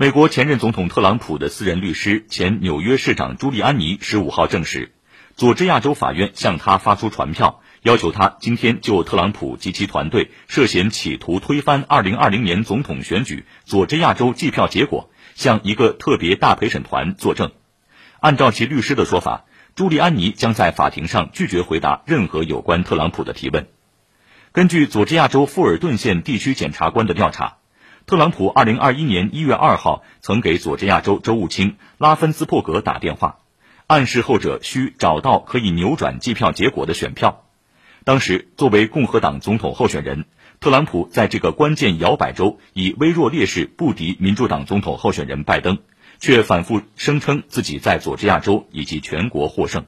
美国前任总统特朗普的私人律师、前纽约市长朱利安尼十五号证实，佐治亚州法院向他发出传票，要求他今天就特朗普及其团队涉嫌企图推翻二零二零年总统选举佐治亚州计票结果，向一个特别大陪审团作证。按照其律师的说法，朱利安尼将在法庭上拒绝回答任何有关特朗普的提问。根据佐治亚州富尔顿县地区检察官的调查。特朗普二零二一年一月二号曾给佐治亚州州务卿拉芬斯珀格打电话，暗示后者需找到可以扭转计票结果的选票。当时，作为共和党总统候选人，特朗普在这个关键摇摆州以微弱劣势不敌民主党总统候选人拜登，却反复声称自己在佐治亚州以及全国获胜。